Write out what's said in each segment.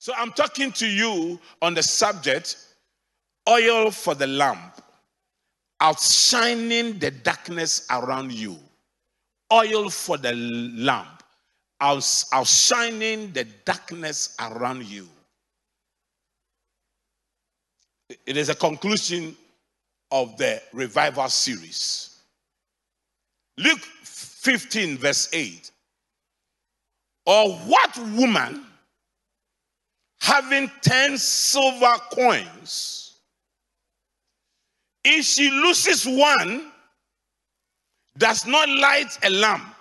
So I'm talking to you on the subject oil for the lamp, outshining the darkness around you. Oil for the lamp, outshining the darkness around you. It is a conclusion of the revival series. Luke 15, verse 8. Or what woman having 10 silver coins, if she loses one, does not light a lamp,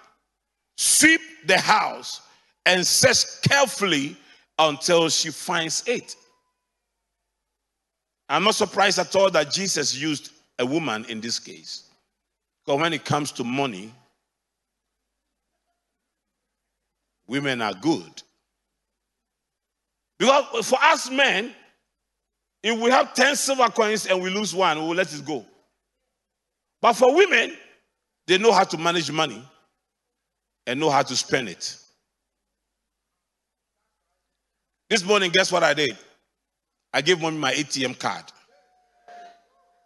sweep the house, and search carefully until she finds it. I'm not surprised at all that Jesus used a woman in this case. Because when it comes to money, women are good. Because for us men, if we have 10 silver coins and we lose one, we will let it go. But for women, they know how to manage money and know how to spend it. This morning, guess what I did? I gave mommy my ATM card.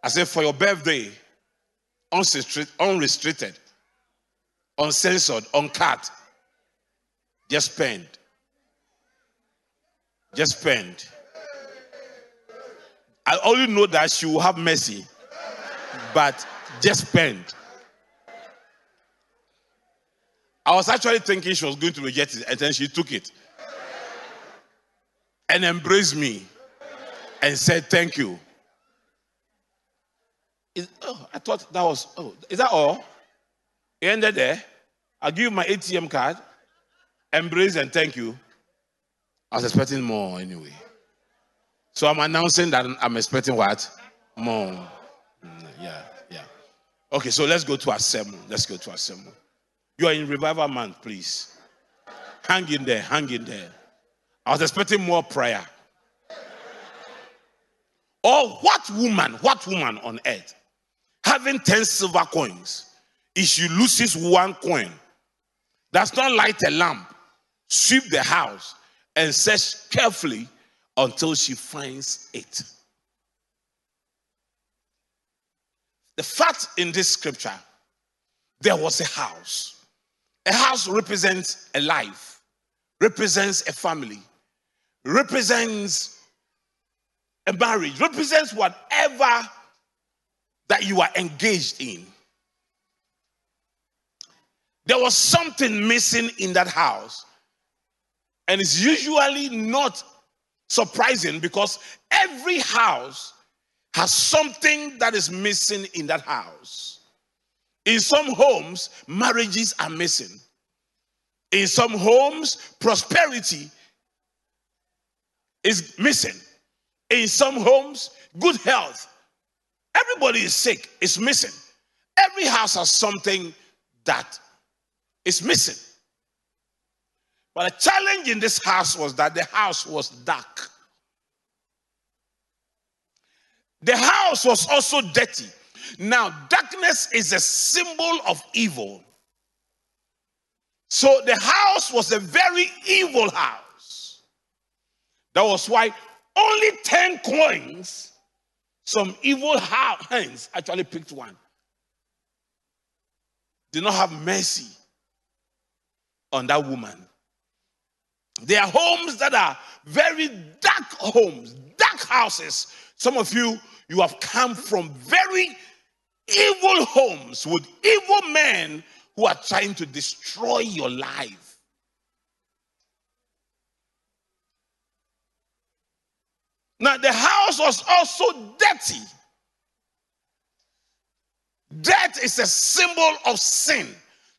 I said, for your birthday, unrestricted, uncensored, uncut, just spend. Just spend. I only know that she will have mercy, but just spend. I was actually thinking she was going to reject it, and then she took it and embraced me and said, Thank you. Oh, I thought that was, oh, is that all? It ended there. I'll give you my ATM card, embrace and thank you. I was expecting more anyway. So I'm announcing that I'm expecting what? More. Mm, yeah, yeah. Okay, so let's go to our sermon. Let's go to our sermon. You are in revival month, please. Hang in there, hang in there. I was expecting more prayer. Or what woman, what woman on earth, having 10 silver coins, if she loses one coin, does not light a lamp, sweep the house, and search carefully until she finds it. The fact in this scripture, there was a house. A house represents a life, represents a family, represents a marriage, represents whatever that you are engaged in. There was something missing in that house. And it's usually not surprising because every house has something that is missing in that house. In some homes, marriages are missing. In some homes, prosperity is missing. In some homes, good health. Everybody is sick, it's missing. Every house has something that is missing. But the challenge in this house was that the house was dark. The house was also dirty. Now, darkness is a symbol of evil. So the house was a very evil house. That was why only 10 coins, some evil hands actually picked one. Did not have mercy on that woman. There are homes that are very dark homes, dark houses. Some of you, you have come from very evil homes with evil men who are trying to destroy your life. Now, the house was also dirty. Death is a symbol of sin.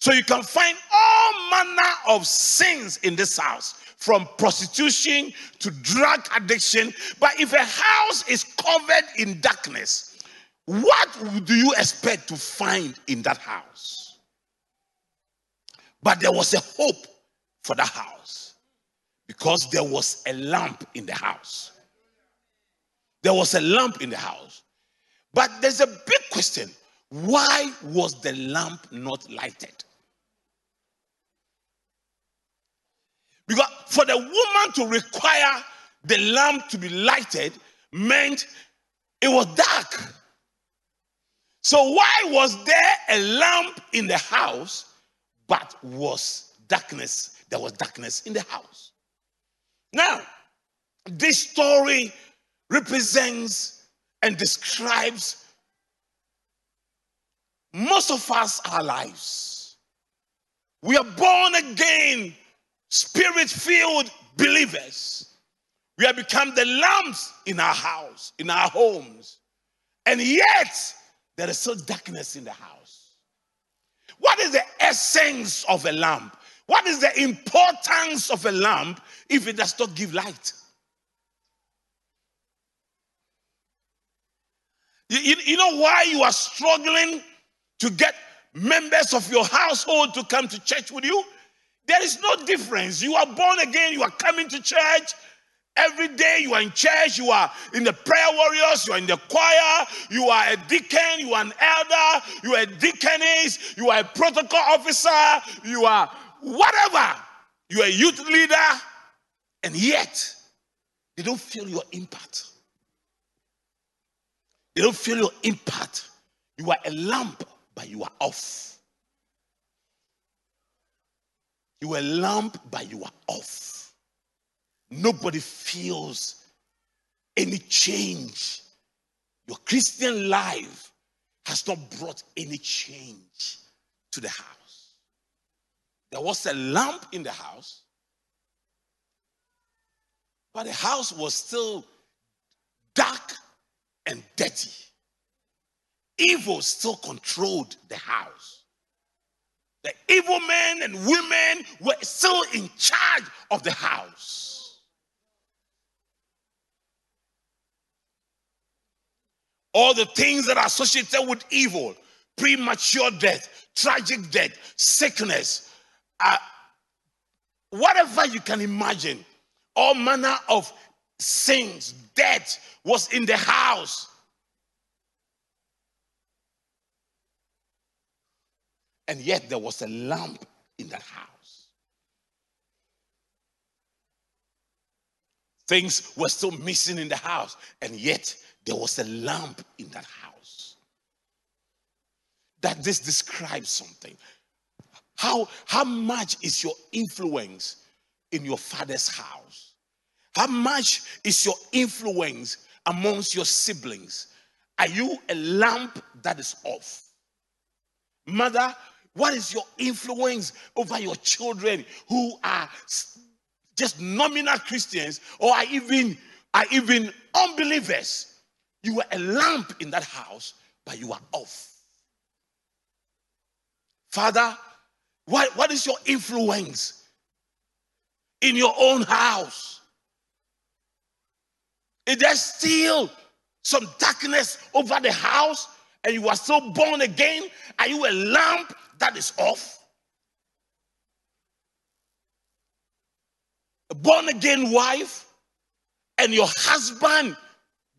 So you can find all manner of sins in this house from prostitution to drug addiction. But if a house is covered in darkness, what do you expect to find in that house? But there was a hope for the house because there was a lamp in the house. There was a lamp in the house. But there's a big question why was the lamp not lighted? Because for the woman to require the lamp to be lighted meant it was dark. So, why was there a lamp in the house, but was darkness? There was darkness in the house. Now, this story represents and describes most of us, our lives. We are born again, spirit filled believers. We have become the lamps in our house, in our homes. And yet, there is still darkness in the house. What is the essence of a lamp? What is the importance of a lamp if it does not give light? You, you, you, know why you are struggling to get members of your household to come to church with you? There is no difference. You are born again, you are coming to church, Every day you are in church, you are in the prayer warriors, you are in the choir, you are a deacon, you are an elder, you are a deaconess, you are a protocol officer, you are whatever. You are a youth leader, and yet they don't feel your impact. They don't feel your impact. You are a lamp, but you are off. You a lamp, but you are off nobody feels any change. Your Christian life has not brought any change to the house. There was a lamp in the house, but the house was still dark and dirty. Evil still controlled the house. The evil men and women were still in charge of the house. all the things that are associated with evil, premature death, tragic death, sickness, uh, whatever you can imagine, all manner of sins, death was in the house. And yet there was a lamp in that house. Things were still missing in the house, and yet there was a lamp in that house. That this describes something. How, how much is your influence in your father's house? How much is your influence amongst your siblings? Are you a lamp that is off? Mother, what is your influence over your children who are just nominal Christians or are even, are even unbelievers? You were a lamp in that house, but you are off. Father, what, what is your influence in your own house? Is there still some darkness over the house and you are still born again? Are you a lamp that is off? A born again wife and your husband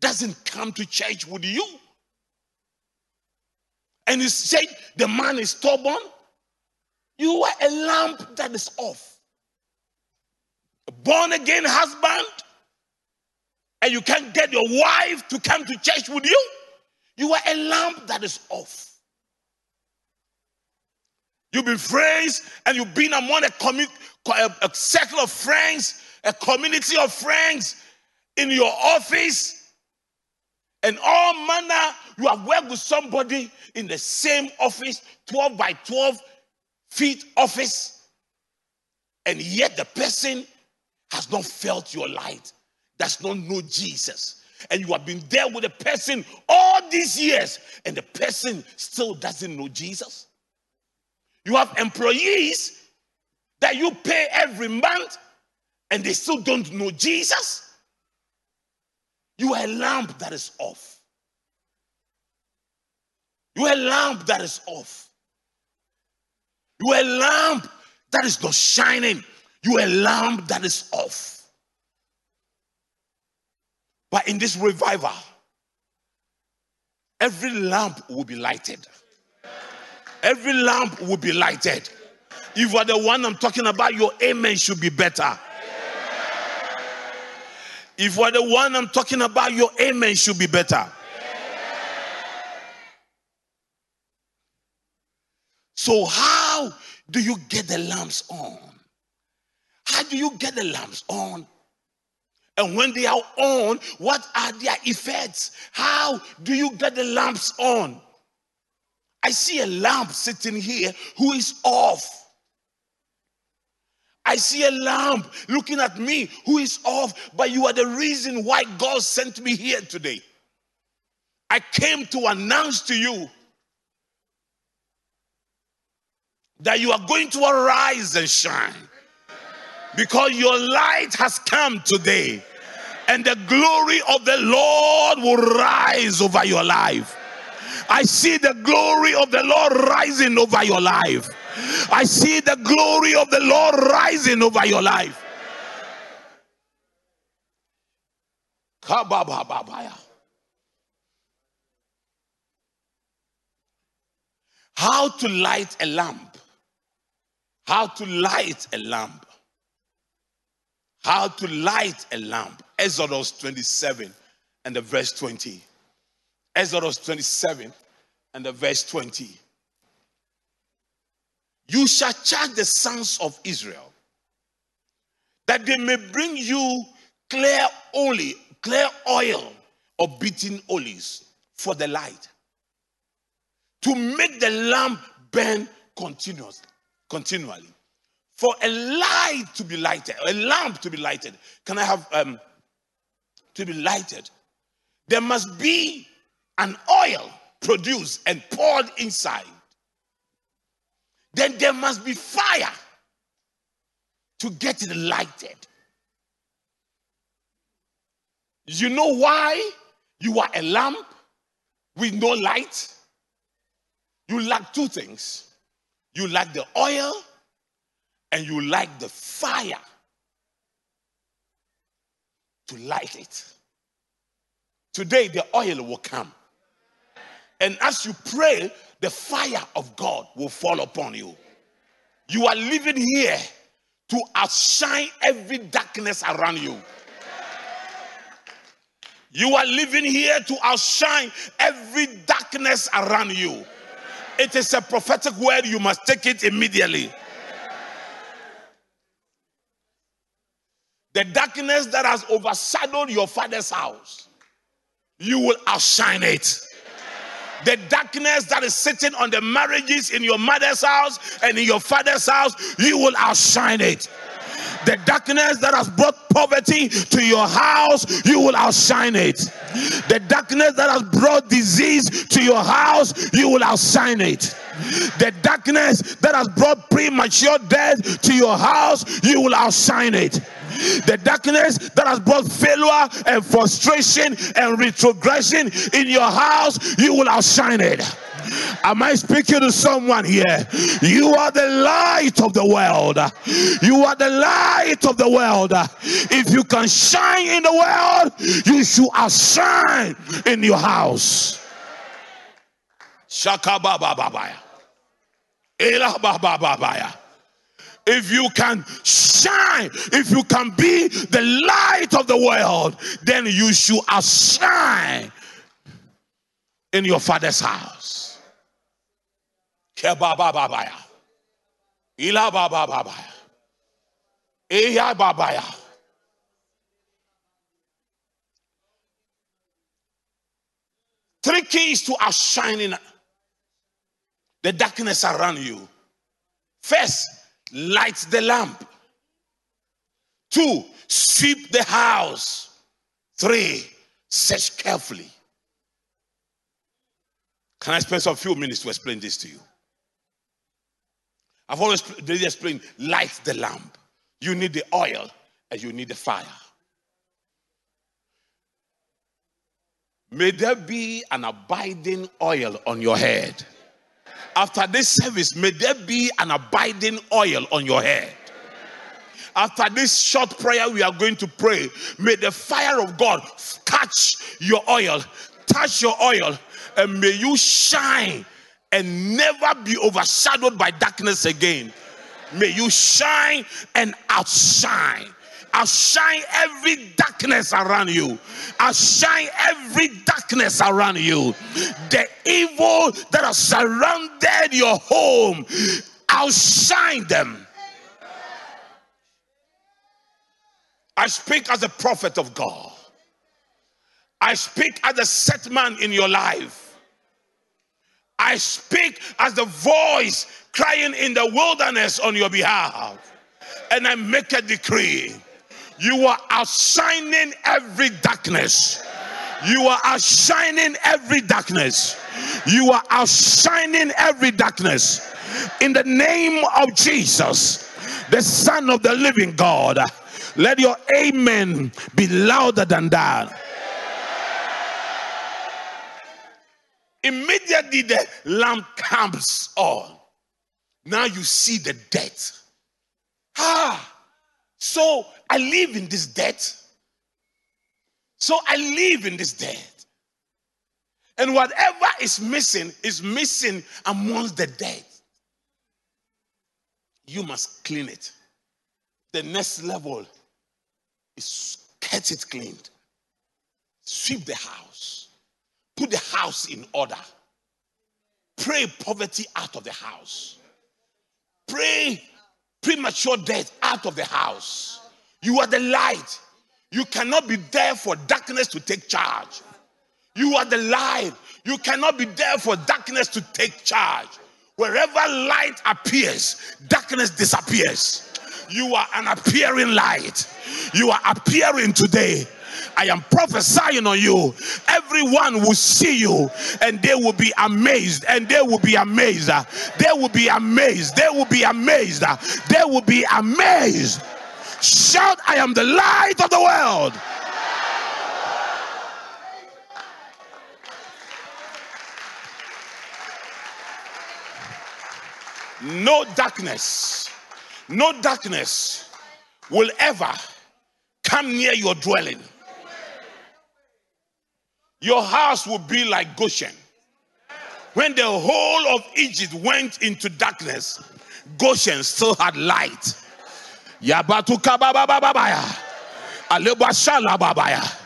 doesn't come to church with you. And you say the man is stubborn, you are a lamp that is off. A born again husband, and you can't get your wife to come to church with you, you are a lamp that is off. You've been friends and you've been among a, commu- a circle of friends, a community of friends in your office, and all manner, you have worked with somebody in the same office, 12 by 12 feet office, and yet the person has not felt your light, does not know Jesus. And you have been there with the person all these years, and the person still doesn't know Jesus. You have employees that you pay every month, and they still don't know Jesus. You are a lamp that is off. You are a lamp that is off. You are a lamp that is not shining. You are a lamp that is off. But in this revival, every lamp will be lighted. Every lamp will be lighted. If you are the one I'm talking about, your amen should be better. If you are the one I'm talking about, your amen should be better. So, how do you get the lamps on? How do you get the lamps on? And when they are on, what are their effects? How do you get the lamps on? I see a lamp sitting here who is off. I see a lamp looking at me who is off, but you are the reason why God sent me here today. I came to announce to you that you are going to arise and shine because your light has come today and the glory of the Lord will rise over your life. I see the glory of the Lord rising over your life. I see the glory of the Lord rising over your life. How to light a lamp. How to light a lamp. How to light a lamp. Exodus 27 and the verse 20. Exodus 27 and the verse 20. You shall charge the sons of Israel that they may bring you clear oil, clear oil of beaten olives for the light, to make the lamp burn continuously, continually. For a light to be lighted, a lamp to be lighted, can I have um, to be lighted? There must be an oil produced and poured inside then there must be fire to get it lighted. You know why you are a lamp with no light? You lack two things you lack the oil and you lack the fire to light it. Today, the oil will come. And as you pray, the fire of God will fall upon you. You are living here to outshine every darkness around you. You are living here to outshine every darkness around you. It is a prophetic word, you must take it immediately. The darkness that has overshadowed your father's house, you will outshine it the darkness that is sitting on the marriages in your mother's house and in your father's house, you will outshine it. The darkness that has brought poverty to your house, you will outshine it. The darkness that has brought disease to your house, you will outshine it. The darkness that has brought premature death to your house, you will outshine it. The darkness that has brought failure and frustration and retrogression in your house, you will outshine it. Am I speaking to someone here? You are the light of the world. You are the light of the world. If you can shine in the world, you should shine in your house. Shaka baba babaya. Ela baba babaya if you can shine, if you can be the light of the world, then you should shine in your father's house. Ila Eya babaya. Three keys to outshining the darkness around you. First, light the lamp. Two, sweep the house. Three, search carefully. Can I spend some few minutes to explain this to you? I've always explained light the lamp. You need the oil and you need the fire. May there be an abiding oil on your head after this service, may there be an abiding oil on your head. After this short prayer, we are going to pray. May the fire of God touch your oil, touch your oil, and may you shine and never be overshadowed by darkness again. May you shine and outshine. Outshine every darkness around you. I shine every darkness around you. The evil that has surrounded your home, I'll shine them. I speak as a prophet of God. I speak as a set man in your life. I speak as the voice crying in the wilderness on your behalf. And I make a decree. You are outshining every darkness. You are outshining every darkness. You are outshining every darkness. In the name of Jesus, the Son of the living God, let your amen be louder than that. Immediately the lamp comes on. Now you see the death. Ah, so I live in this debt. So I live in this debt. And whatever is missing is missing amongst the dead. You must clean it. The next level is get it cleaned. Sweep the house. Put the house in order. Pray poverty out of the house. Pray premature death out of the house. You are the light. You cannot be there for darkness to take charge. You are the light. You cannot be there for darkness to take charge. Wherever light appears, darkness disappears. You are an appearing light. You are appearing today. I am prophesying on you. Everyone will see you and they will be amazed. And they will be amazed. They will be amazed. They will be amazed. They will be amazed. Shout, I am the light of the world. No darkness, no darkness will ever come near your dwelling. Your house will be like Goshen. When the whole of Egypt went into darkness, Goshen still had light. Yabatuka babababaya. Alebashala babaya.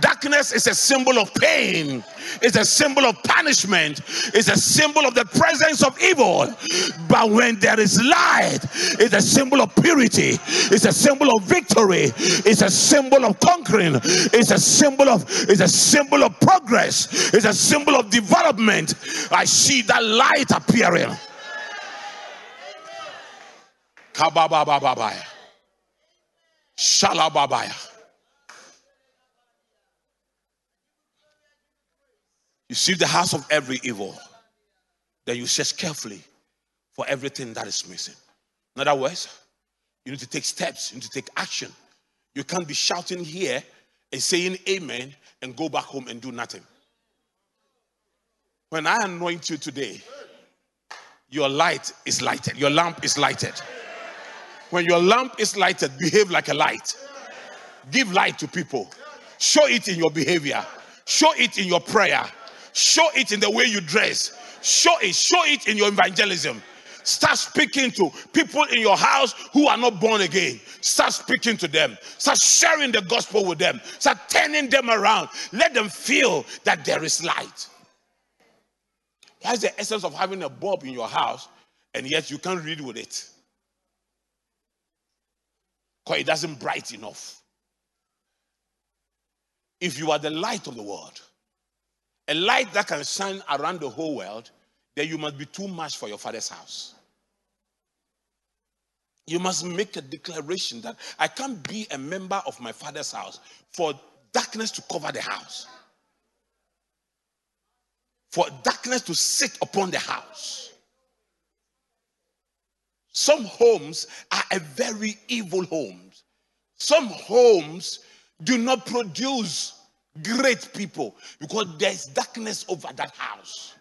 Darkness is a symbol of pain, it's a symbol of punishment, it's a symbol of the presence of evil. But when there is light, it's a symbol of purity, it's a symbol of victory, it's a symbol of conquering, it's a symbol of it's a symbol of progress, it's a symbol of development. I see that light appearing. Kababababaya. Shalababaya. You see the house of every evil. Then you search carefully for everything that is missing. In other words, you need to take steps, you need to take action. You can't be shouting here and saying amen and go back home and do nothing. When I anoint you today, your light is lighted, your lamp is lighted. When your lamp is lighted, behave like a light. Give light to people. Show it in your behavior, show it in your prayer, Show it in the way you dress. Show it. Show it in your evangelism. Start speaking to people in your house who are not born again. Start speaking to them. Start sharing the gospel with them. Start turning them around. Let them feel that there is light. What's the essence of having a bulb in your house and yet you can't read with it? Because it doesn't bright enough. If you are the light of the world, a light that can shine around the whole world, then you must be too much for your father's house. You must make a declaration that I can't be a member of my father's house for darkness to cover the house, for darkness to sit upon the house. Some homes are a very evil homes. Some homes do not produce great people because there's darkness over that house.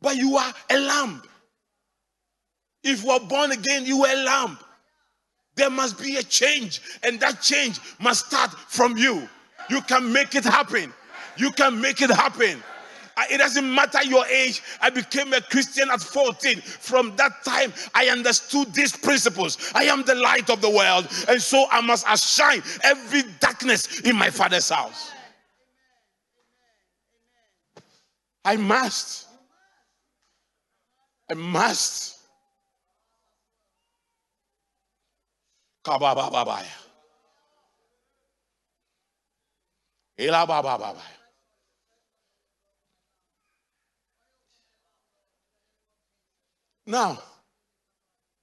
But you are a lamb. If you are born again, you are a lamb. There must be a change, and that change must start from you. You can make it happen. You can make it happen. It doesn't matter your age. I became a Christian at 14. From that time, I understood these principles. I am the light of the world, and so I must shine every darkness in my father's house. I must. I must. Now,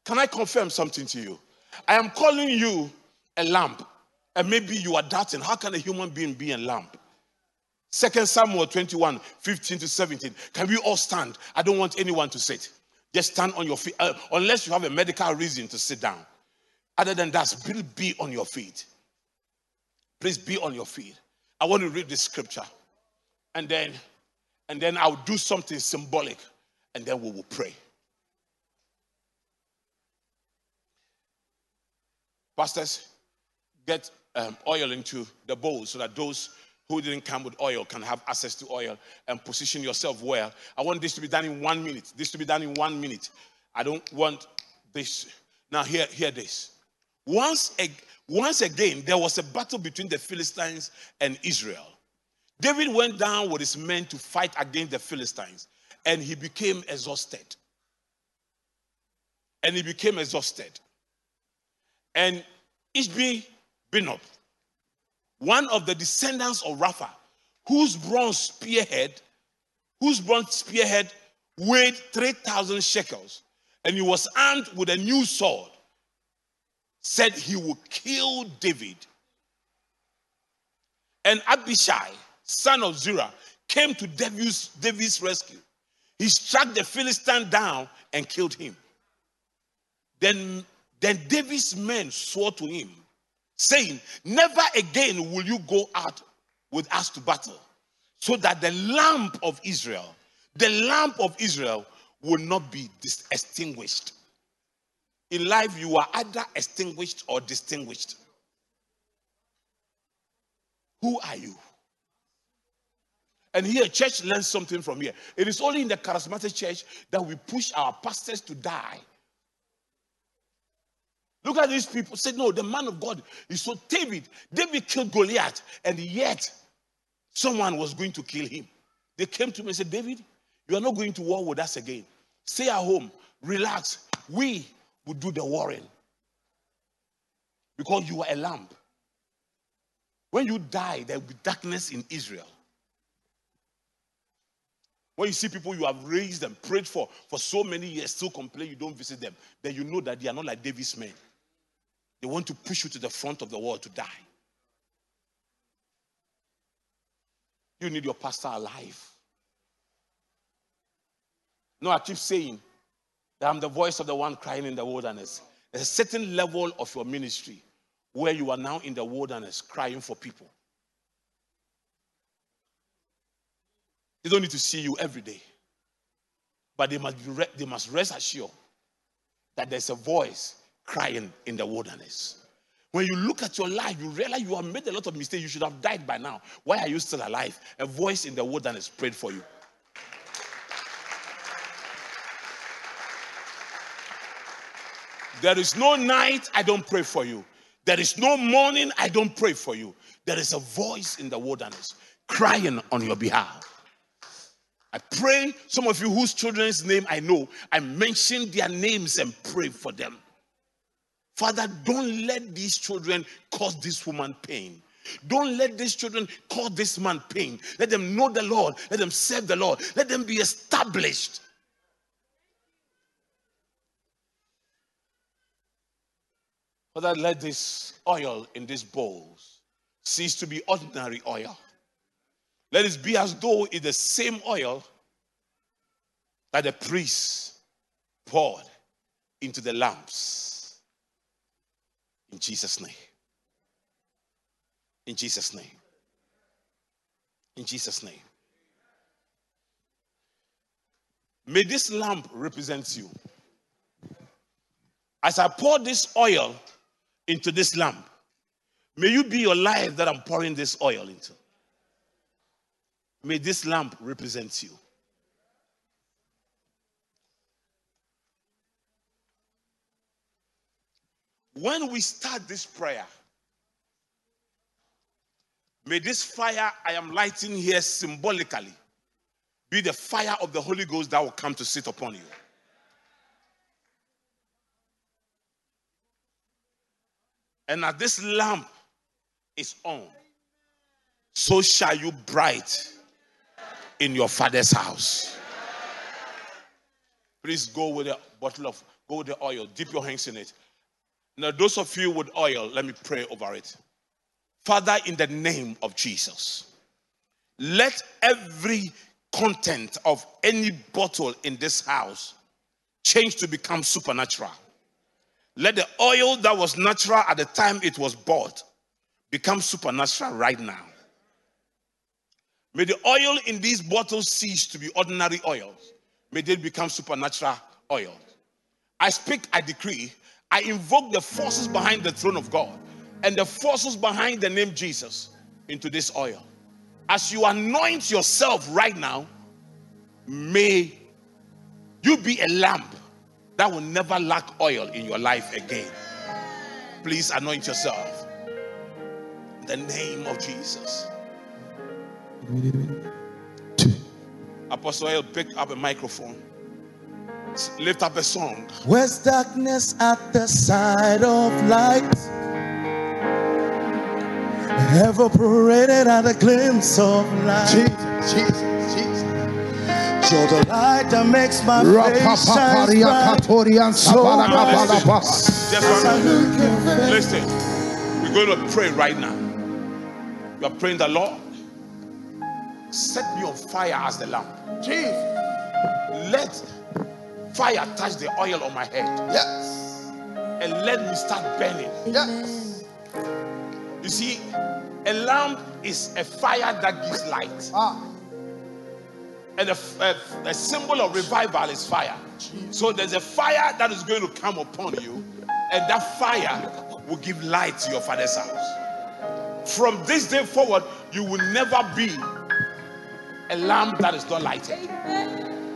can I confirm something to you? I am calling you a lamp, and maybe you are doubting how can a human being be a lamp? Second Samuel 21, 15 to 17. Can we all stand? I don't want anyone to sit. Just stand on your feet, uh, unless you have a medical reason to sit down. Other than that, please be on your feet. Please be on your feet. I want to read this scripture, and then, and then I'll do something symbolic, and then we will pray. Pastors, get um, oil into the bowl so that those who didn't come with oil can have access to oil and position yourself well. I want this to be done in one minute. This to be done in one minute. I don't want this. Now, hear, hear this. Once, once again, there was a battle between the Philistines and Israel. David went down with his men to fight against the Philistines, and he became exhausted. And he became exhausted. And Ishbi Benob, one of the descendants of Rapha, whose bronze spearhead, whose bronze spearhead weighed 3,000 shekels, and he was armed with a new sword, said he would kill David. And Abishai, son of Zerah, came to David's, David's rescue. He struck the Philistine down and killed him. Then, then David's men swore to him saying, Never again will you go out with us to battle, so that the lamp of Israel, the lamp of Israel, will not be dis- extinguished. In life, you are either extinguished or distinguished. Who are you? And here, church learns something from here. It is only in the charismatic church that we push our pastors to die Look at these people. Said, no, the man of God is so David. David killed Goliath, and yet someone was going to kill him. They came to me and said, David, you are not going to war with us again. Stay at home, relax. We will do the warring. Because you are a lamb. When you die, there will be darkness in Israel. When you see people you have raised and prayed for for so many years still complain you don't visit them, then you know that they are not like David's men. They want to push you to the front of the world to die. You need your pastor alive. No, I keep saying that I'm the voice of the one crying in the wilderness. There's a certain level of your ministry where you are now in the wilderness crying for people. They don't need to see you every day. But they must, re- they must rest assured that there's a voice crying in the wilderness. When you look at your life, you realize you have made a lot of mistakes. You should have died by now. Why are you still alive? A voice in the wilderness prayed for you. There is no night I don't pray for you. There is no morning I don't pray for you. There is a voice in the wilderness crying on your behalf. I pray some of you whose children's name I know, I mention their names and pray for them. Father, don't let these children cause this woman pain. Don't let these children cause this man pain. Let them know the Lord. Let them serve the Lord. Let them be established. Father, let this oil in these bowls cease to be ordinary oil. Let it be as though it's the same oil that the priest poured into the lamps in Jesus' name. In Jesus' name. In Jesus' name. May this lamp represent you. As I pour this oil into this lamp, may you be your life that I'm pouring this oil into. May this lamp represent you. When we start this prayer, may this fire I am lighting here symbolically be the fire of the Holy Ghost that will come to sit upon you. And as this lamp is on, so shall you bright in your father's house. Please go with a bottle of, go with the oil, dip your hands in it. Now, those of you with oil, let me pray over it. Father, in the name of Jesus, let every content of any bottle in this house change to become supernatural. Let the oil that was natural at the time it was bought become supernatural right now. May the oil in these bottles cease to be ordinary oils. May they become supernatural oils. I speak, I decree, I invoke the forces behind the throne of God and the forces behind the name Jesus into this oil. As you anoint yourself right now, may you be a lamp that will never lack oil in your life again. Please anoint yourself. In the name of Jesus. Apostle, pick up a microphone. Lift up a song. Where's darkness at the side of light? Evaporated at a glimpse of light. Jesus, Jesus, Jesus. You're the light that makes my face shine bright. So bright. Just one minute. Listen, we're going to pray right now. You are praying the Lord. Set me on fire as the lamp. Jesus. Let fire touch the oil on my head Yes. and let me start burning. Yes. You see, a lamp is a fire that gives light, Ah. and a, a- a symbol of revival is fire. So there's a fire that is going to come upon you, and that fire will give light to your father's house. From this day forward, you will never be a lamp that is not lighted.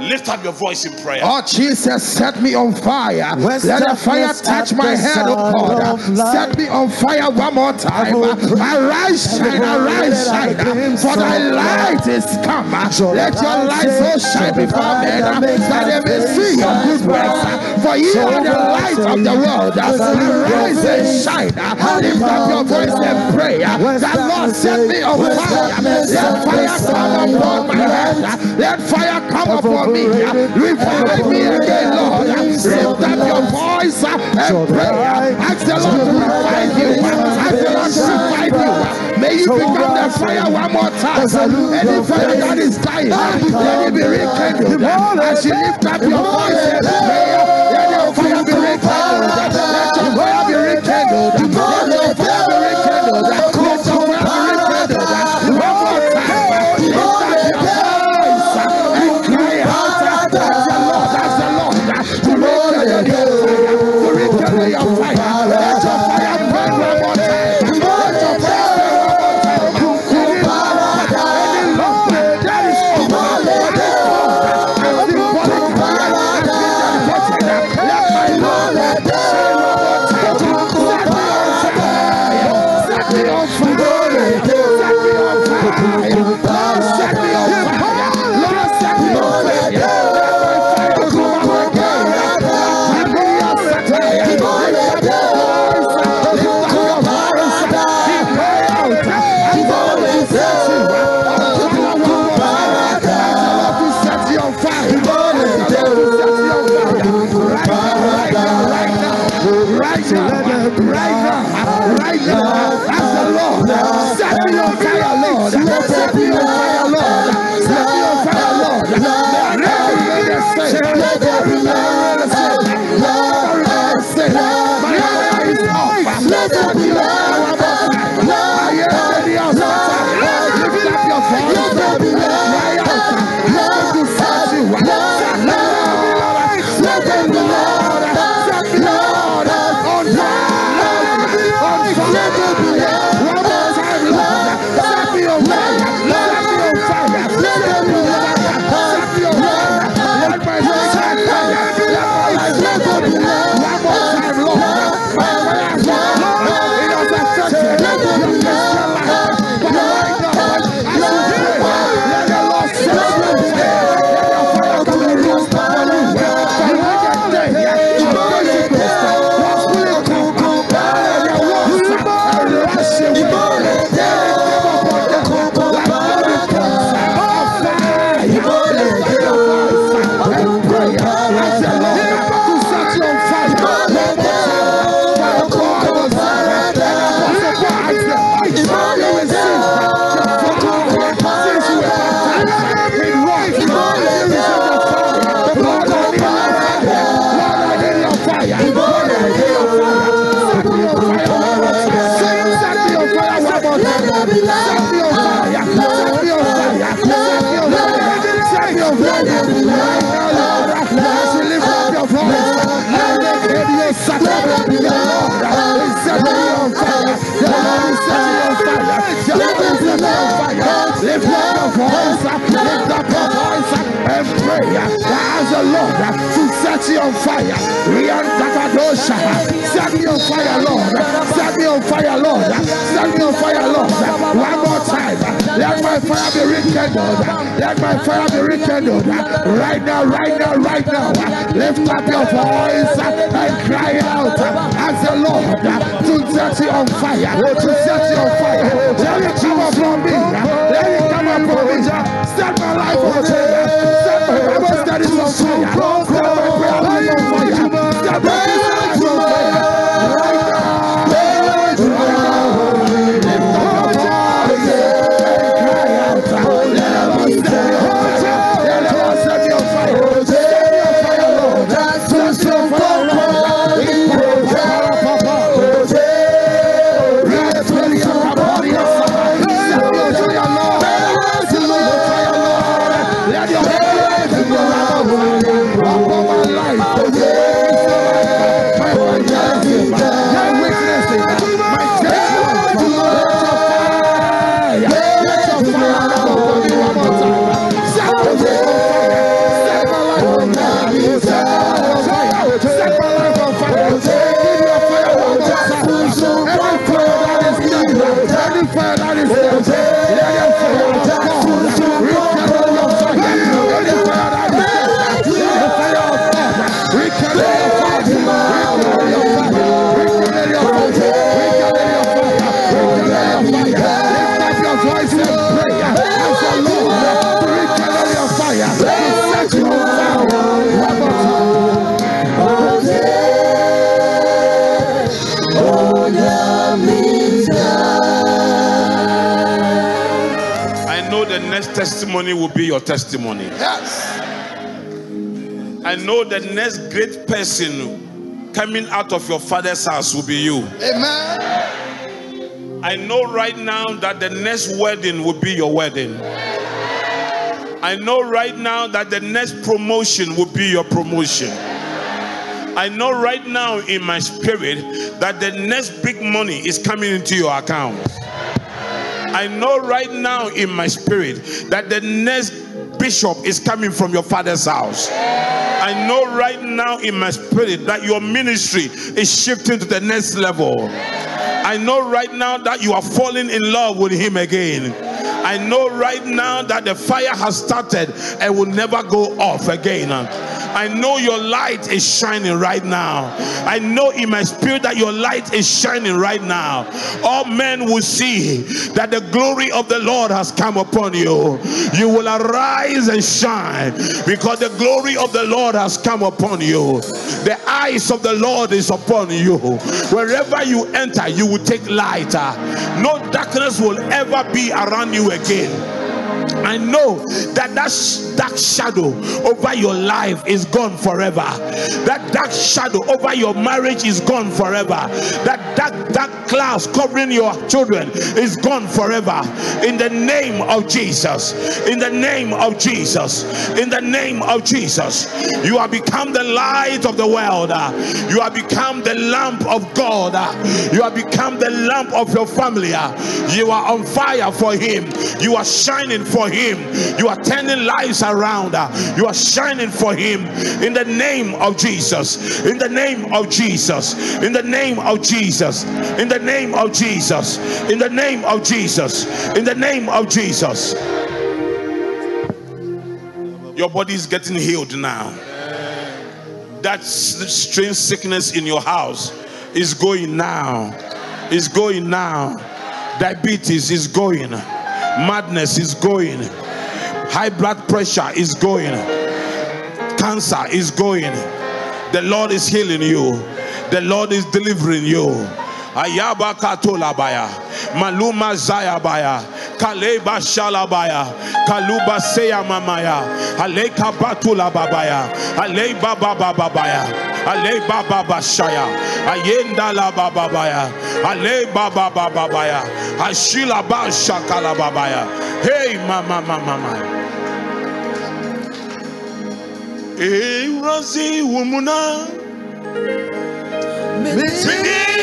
Lift up your voice in prayer. Oh, Jesus, set me on fire. Where's Let the fire touch my the head, oh God. Set me on fire one more time. Arise, shine, arise, shine. For thy light is come. Let your light oh, so shine before men that they may see your good works. For you are the light of the world. Arise and shine. Lift up your voice and pray. That Lord set me on fire. Let fire come upon my head. Let fire come upon me. Revive me again, Lord. Lift up your voice and pray. Ask the Lord to revive you. Ask the Lord to revive you. May you become the fire one more time. Any fire that is dying, let it be rekindled. As you lift up your voice and pray, let your fire be rekindled. Let your fire be. Pray. Ask the Lord uh, to set you on fire. Are takadosha uh, set me on fire, Lord. Uh, set me on fire, Lord. Set me on fire, Lord. One more time. Let my fire be rekindled. Let my fire be rekindled. Right now, right now, right now. Lift up your voice and cry out as the Lord to set you on fire. To set you on fire. Let it come upon me. Let it me. Set my life on fire. Set my life on fire. Testimony. Yes. I know the next great person coming out of your father's house will be you. Amen. I know right now that the next wedding will be your wedding. I know right now that the next promotion will be your promotion. I know right now in my spirit that the next big money is coming into your account. I know right now in my spirit that the next bishop is coming from your father's house. I know right now in my spirit that your ministry is shifting to the next level. I know right now that you are falling in love with him again. I know right now that the fire has started and will never go off again. I know your light is shining right now. I know in my spirit that your light is shining right now. All men will see that the glory of the Lord has come upon you. You will arise and shine because the glory of the Lord has come upon you. The eyes of the Lord is upon you. Wherever you enter, you will take light. No darkness will ever be around you again. I know that that dark shadow over your life is gone forever. That dark shadow over your marriage is gone forever. That dark, dark clouds covering your children is gone forever. In the name of Jesus. In the name of Jesus. In the name of Jesus. You have become the light of the world. You have become the lamp of God. You have become the lamp of your family. You are on fire for Him. You are shining for Him. You are turning lives around. You are shining for Him. In the name of Jesus. In the name of Jesus. In the name of Jesus. In the name of Jesus. In the name of Jesus. In the name of Jesus. Your body is getting healed now. That strange sickness in your house is going now. Is going now. Diabetes is going. Madness is going. High blood pressure is going. Cancer is going. The Lord is healing you. The Lord is delivering you. Ayaba katolabaya. Maluma zayabaya. Kaleba shalabaya. Kaluba seya mamaya. Aleka batula babaya. Ale baba babaya. Ale baba bashaya. Ayenda la babaya. Ale baba babaya. Ashila ba shakala babaya. Hey mama mama Rosie wumuna. breakthrough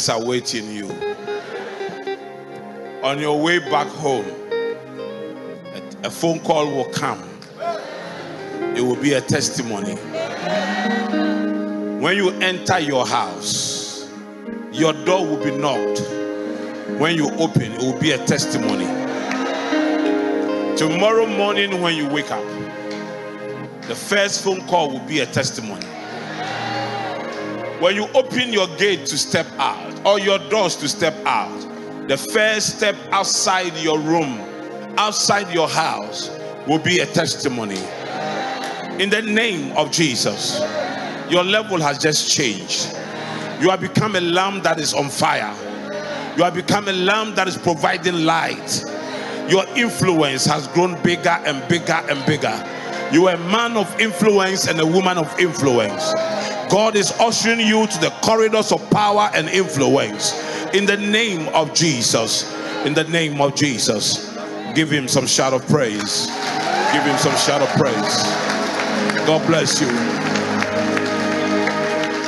is awaiting you. On your way back home, a phone call will come. It will be a testimony. When you enter your house, your door will be knocked. When you open, it will be a testimony. Tomorrow morning, when you wake up, the first phone call will be a testimony. When you open your gate to step out or your doors to step out, the first step outside your room, outside your house, will be a testimony. In the name of Jesus, your level has just changed. You have become a lamb that is on fire. You have become a lamb that is providing light. Your influence has grown bigger and bigger and bigger. You are a man of influence and a woman of influence. God is ushering you to the corridors of power and influence in the name of Jesus. In the name of Jesus. Give him some shout of praise. Give him some shout of praise. God bless you.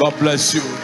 God bless you.